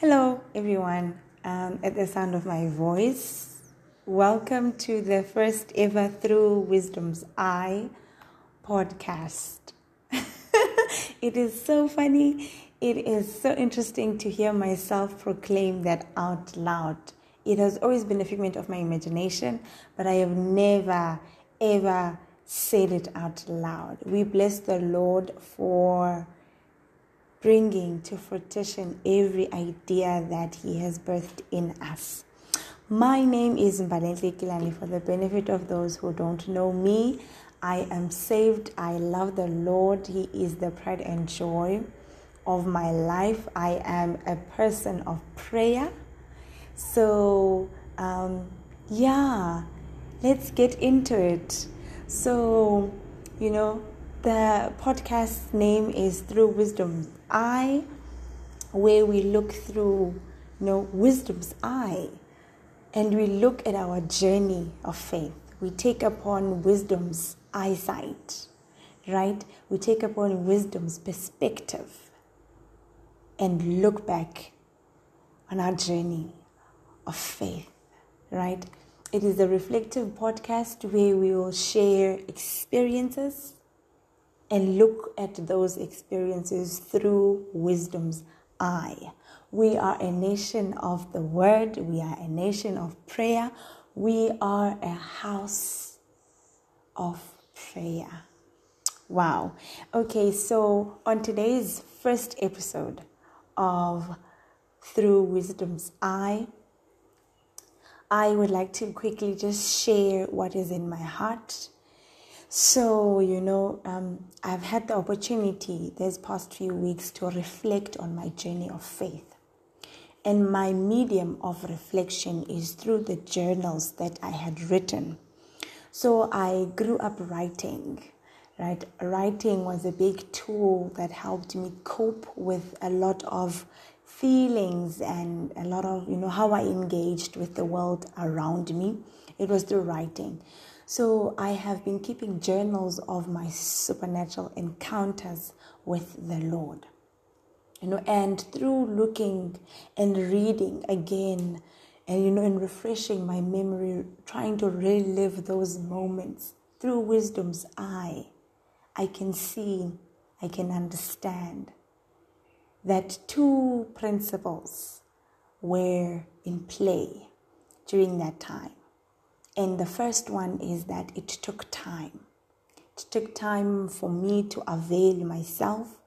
Hello, everyone. Um, at the sound of my voice, welcome to the first ever Through Wisdom's Eye podcast. it is so funny. It is so interesting to hear myself proclaim that out loud. It has always been a figment of my imagination, but I have never, ever said it out loud. We bless the Lord for bringing to fruition every idea that He has birthed in us. My name is Mbalenhle Kilani. For the benefit of those who don't know me, I am saved. I love the Lord. He is the pride and joy of my life. I am a person of prayer. So, um, yeah, let's get into it. So, you know, the podcast name is Through Wisdom's Eye, where we look through, you know, wisdom's eye and we look at our journey of faith. We take upon wisdom's eyesight, right? We take upon wisdom's perspective and look back on our journey of faith, right? It is a reflective podcast where we will share experiences and look at those experiences through wisdom's eye. We are a nation of the word, we are a nation of prayer, we are a house of prayer. Wow. Okay, so on today's first episode of Through Wisdom's Eye, I would like to quickly just share what is in my heart so, you know, um, I've had the opportunity these past few weeks to reflect on my journey of faith. And my medium of reflection is through the journals that I had written. So, I grew up writing, right? Writing was a big tool that helped me cope with a lot of feelings and a lot of, you know, how I engaged with the world around me. It was through writing. So I have been keeping journals of my supernatural encounters with the Lord. You know, and through looking and reading again and you know and refreshing my memory, trying to relive those moments through wisdom's eye, I can see, I can understand that two principles were in play during that time. And the first one is that it took time. It took time for me to avail myself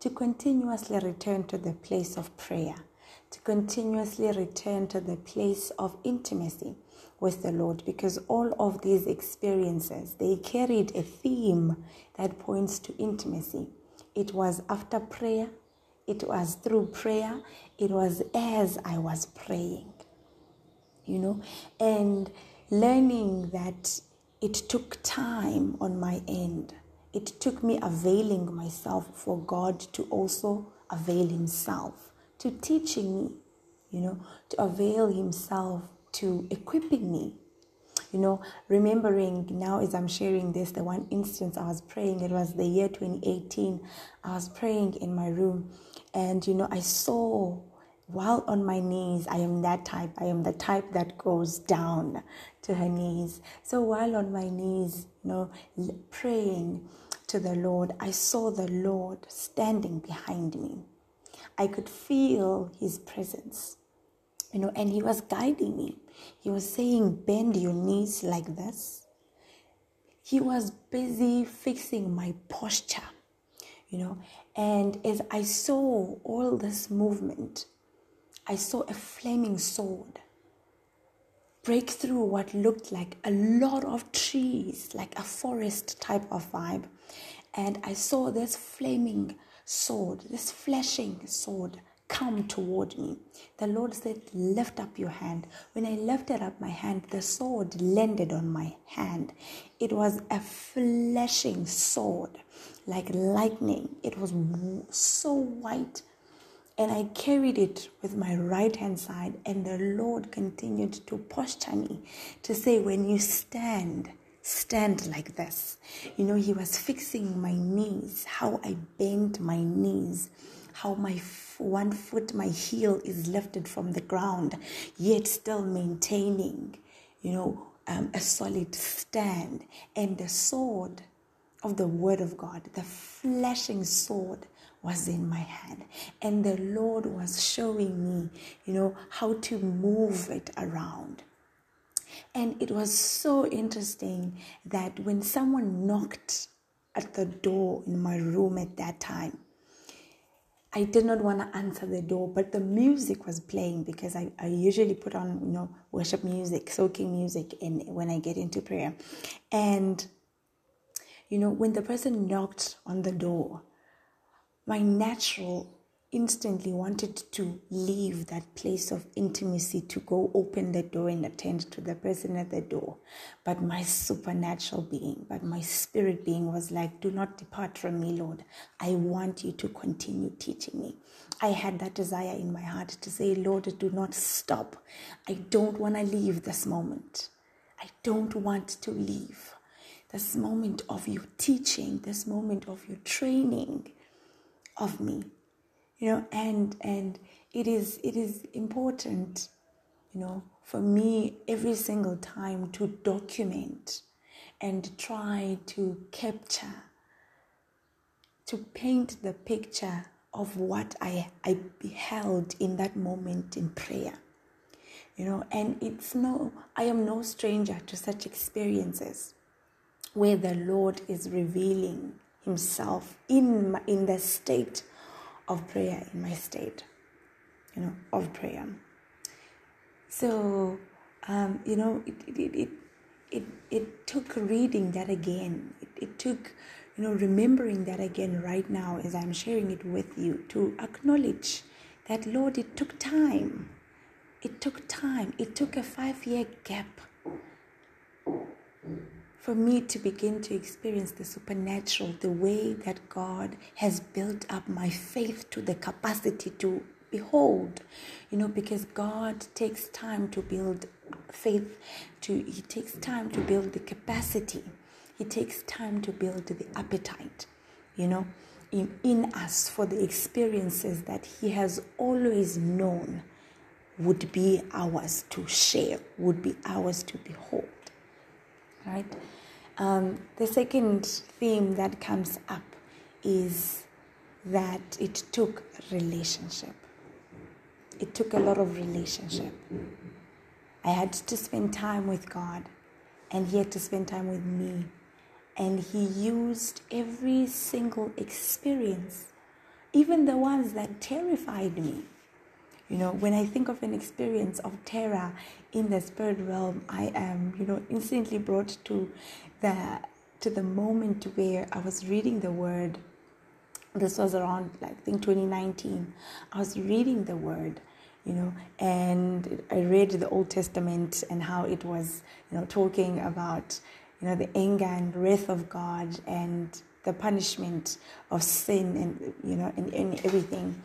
to continuously return to the place of prayer, to continuously return to the place of intimacy with the Lord because all of these experiences they carried a theme that points to intimacy. It was after prayer, it was through prayer, it was as I was praying. You know, and learning that it took time on my end. It took me availing myself for God to also avail Himself, to teaching me, you know, to avail Himself to equipping me. You know, remembering now as I'm sharing this, the one instance I was praying, it was the year 2018. I was praying in my room, and you know, I saw while on my knees, I am that type. I am the type that goes down to her knees. So while on my knees, you know, praying to the Lord, I saw the Lord standing behind me. I could feel his presence, you know, and he was guiding me. He was saying, Bend your knees like this. He was busy fixing my posture, you know, and as I saw all this movement, I saw a flaming sword break through what looked like a lot of trees, like a forest type of vibe. And I saw this flaming sword, this flashing sword come toward me. The Lord said, Lift up your hand. When I lifted up my hand, the sword landed on my hand. It was a flashing sword, like lightning. It was so white and I carried it with my right hand side, and the Lord continued to posture me to say, When you stand, stand like this. You know, He was fixing my knees, how I bent my knees, how my f- one foot, my heel is lifted from the ground, yet still maintaining, you know, um, a solid stand and the sword of the word of God, the flashing sword was in my hand and the lord was showing me you know how to move it around and it was so interesting that when someone knocked at the door in my room at that time I did not want to answer the door, but the music was playing because I, I usually put on, you know, worship music, soaking music in when I get into prayer. And, you know, when the person knocked on the door, my natural instantly wanted to leave that place of intimacy to go open the door and attend to the person at the door. But my supernatural being, but my spirit being was like, Do not depart from me, Lord. I want you to continue teaching me. I had that desire in my heart to say, Lord, do not stop. I don't want to leave this moment. I don't want to leave this moment of your teaching, this moment of your training of me you know and and it is it is important you know for me every single time to document and try to capture to paint the picture of what I, I beheld in that moment in prayer you know and it's no i am no stranger to such experiences where the lord is revealing himself in my, in the state of prayer in my state you know of prayer. So um, you know it it, it it it took reading that again. It, it took you know remembering that again right now as i'm sharing it with you to acknowledge that lord it took time. It took time. It took a five year gap for me to begin to experience the supernatural, the way that God has built up my faith to the capacity to behold, you know, because God takes time to build faith, to He takes time to build the capacity, He takes time to build the appetite, you know, in, in us for the experiences that He has always known would be ours to share, would be ours to behold right? Um, the second theme that comes up is that it took relationship. It took a lot of relationship. I had to spend time with God, and He had to spend time with me. And He used every single experience, even the ones that terrified me, you know, when I think of an experience of terror in the spirit realm, I am, you know, instantly brought to the to the moment where I was reading the word. This was around like I think 2019. I was reading the word, you know, and I read the Old Testament and how it was, you know, talking about, you know, the anger and wrath of God and the punishment of sin and you know and, and everything.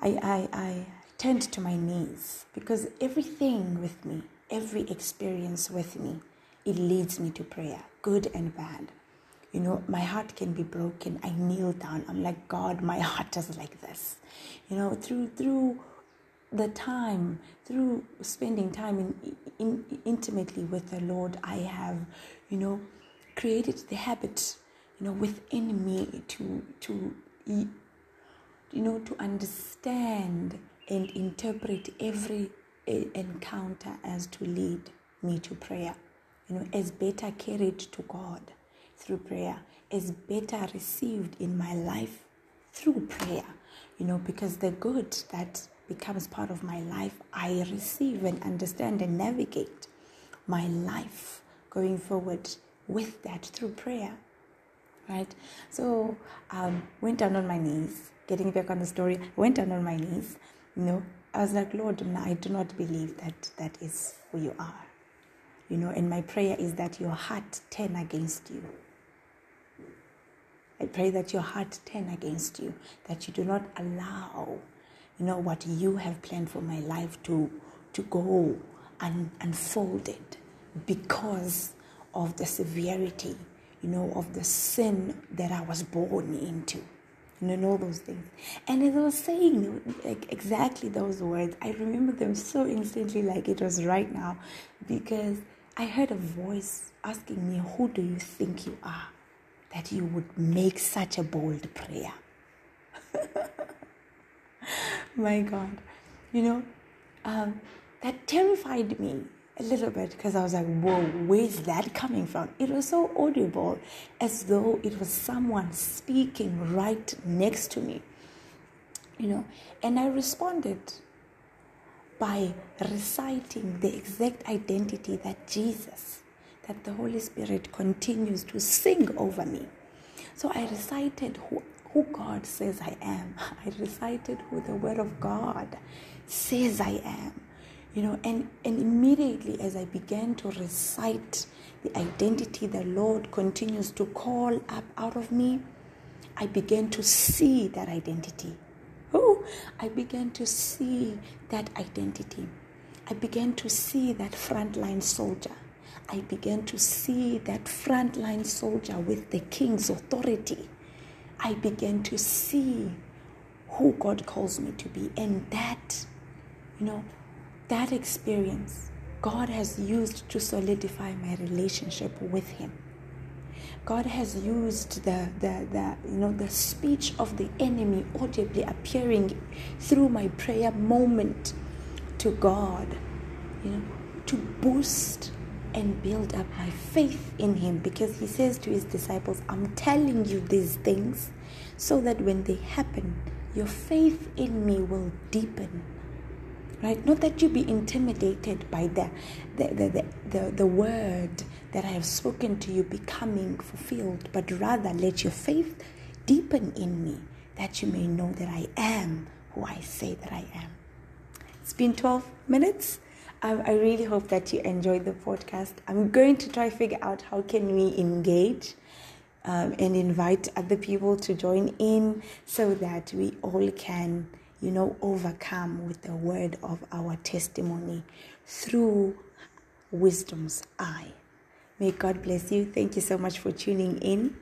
I, I, I turned to my knees because everything with me, every experience with me, it leads me to prayer, good and bad. You know, my heart can be broken. I kneel down. I'm like, God, my heart is like this. You know, through through the time, through spending time in, in intimately with the Lord, I have, you know, created the habit, you know, within me to to you know to understand and interpret every eh, encounter as to lead me to prayer. You know, as better carried to God through prayer, as better received in my life through prayer. You know, because the good that becomes part of my life, I receive and understand and navigate my life going forward with that through prayer. Right? So, um, went down on my knees, getting back on the story, went down on my knees you know, I was like, Lord, I do not believe that that is who you are. You know, and my prayer is that your heart turn against you. I pray that your heart turn against you, that you do not allow, you know, what you have planned for my life to to go un- unfolded because of the severity, you know, of the sin that I was born into. And all those things. And as I was saying like exactly those words, I remember them so instantly, like it was right now, because I heard a voice asking me, Who do you think you are that you would make such a bold prayer? My God, you know, um, that terrified me a little bit because I was like, whoa, where's that coming from? It was so audible as though it was someone speaking right next to me, you know. And I responded by reciting the exact identity that Jesus, that the Holy Spirit continues to sing over me. So I recited who, who God says I am, I recited who the Word of God says I am you know and and immediately as i began to recite the identity the lord continues to call up out of me i began to see that identity. Oh i began to see that identity. I began to see that frontline soldier. I began to see that frontline soldier with the king's authority. I began to see who god calls me to be. And that you know that experience God has used to solidify my relationship with Him. God has used the, the, the, you know, the speech of the enemy audibly appearing through my prayer moment to God, you know, to boost and build up my faith in Him because He says to His disciples, I'm telling you these things so that when they happen, your faith in me will deepen right? Not that you be intimidated by the the, the, the, the, word that i have spoken to you becoming fulfilled but rather let your faith deepen in me that you may know that i am who i say that i am. It's been 12 minutes. I really hope that you enjoyed the podcast. I'm going to try figure out how can we engage um, and invite other people to join in so that we all can you know, overcome with the word of our testimony through wisdom's eye. May God bless you. Thank you so much for tuning in.